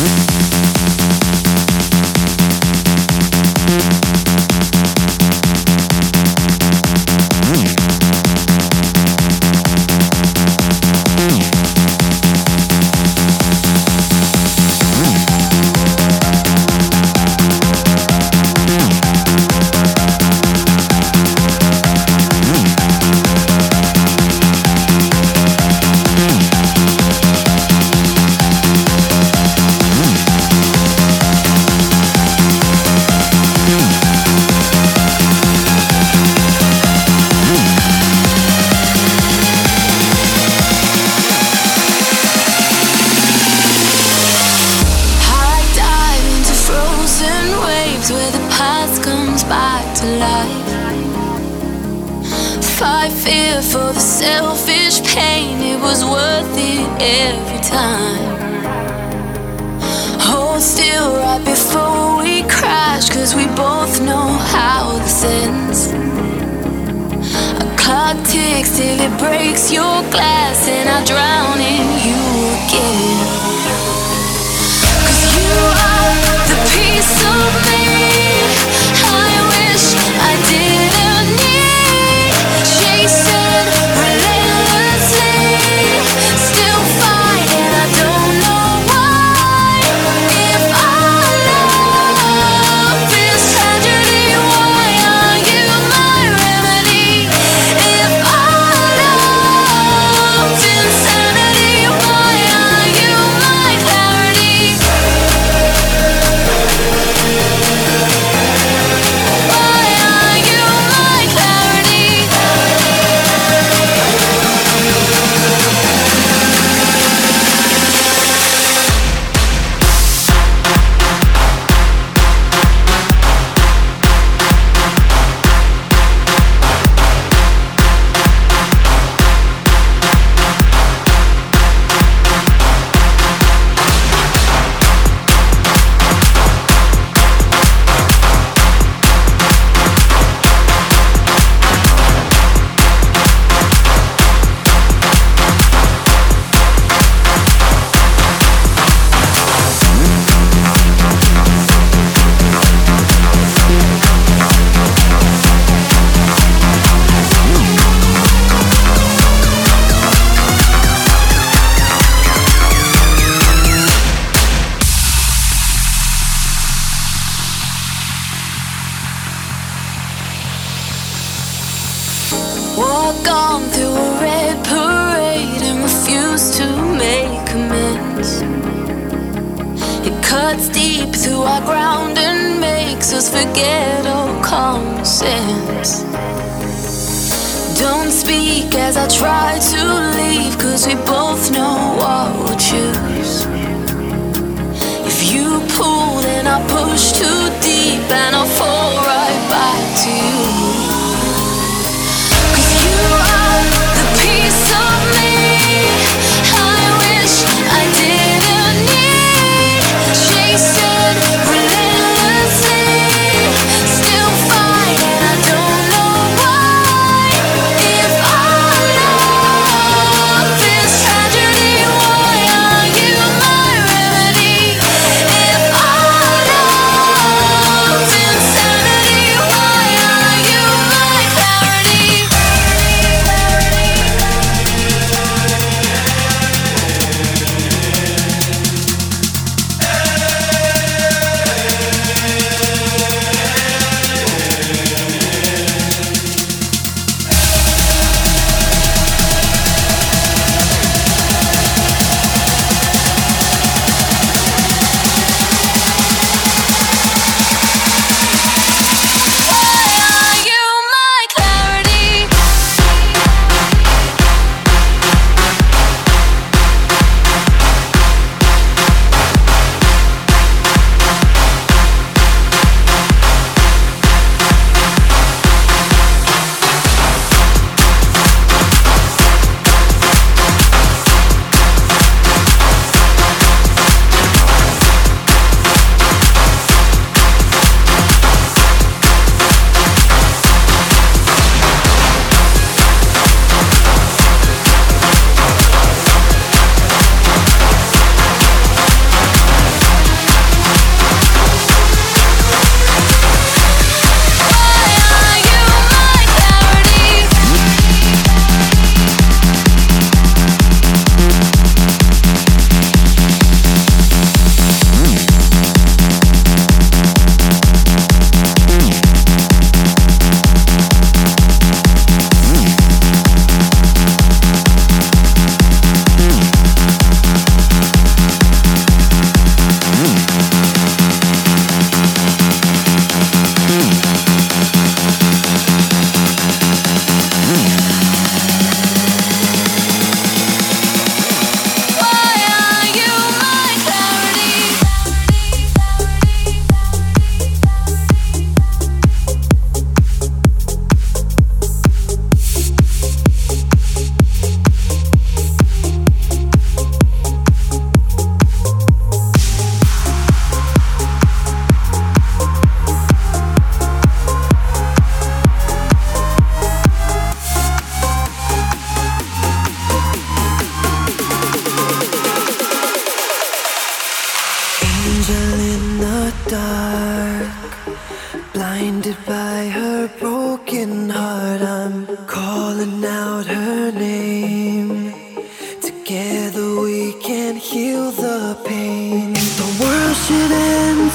you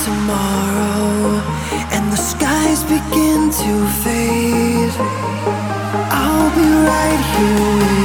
tomorrow and the skies begin to fade, I'll be right here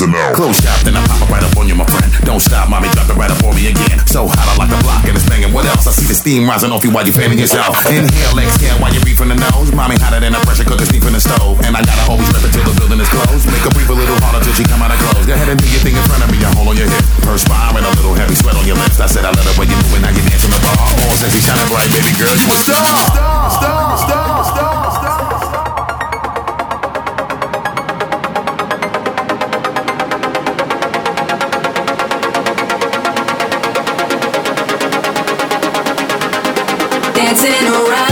to get the passing out. Close shop, then I pop it right up on you, my friend. Don't stop, mommy, drop it right up on me again. So hot, I like the block and it's banging. What else? I see the steam rising off you while you're fanning yourself. Inhale, exhale while you breathe from the nose. Mommy hotter than a pressure cooker steam from the stove. And I gotta always rip it till the building is closed. Make her breathe a little harder till she come out of clothes. Go ahead and do your thing in front of me. I hold on your hip. Perspiring a little heavy, sweat on your lips. I said I love the way you moving, now you dance on the bar. All sexy, shining bright, baby girl, you a star. Star, star, star, star, star. Dancing around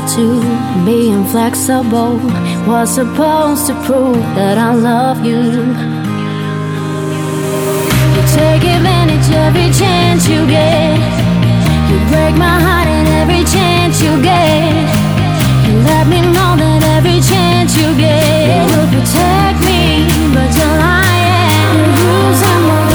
attitude, being flexible, was supposed to prove that I love you. You take advantage every chance you get. You break my heart in every chance you get. You let me know that every chance you get, you will protect me, but you're lying. You're using my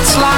it's like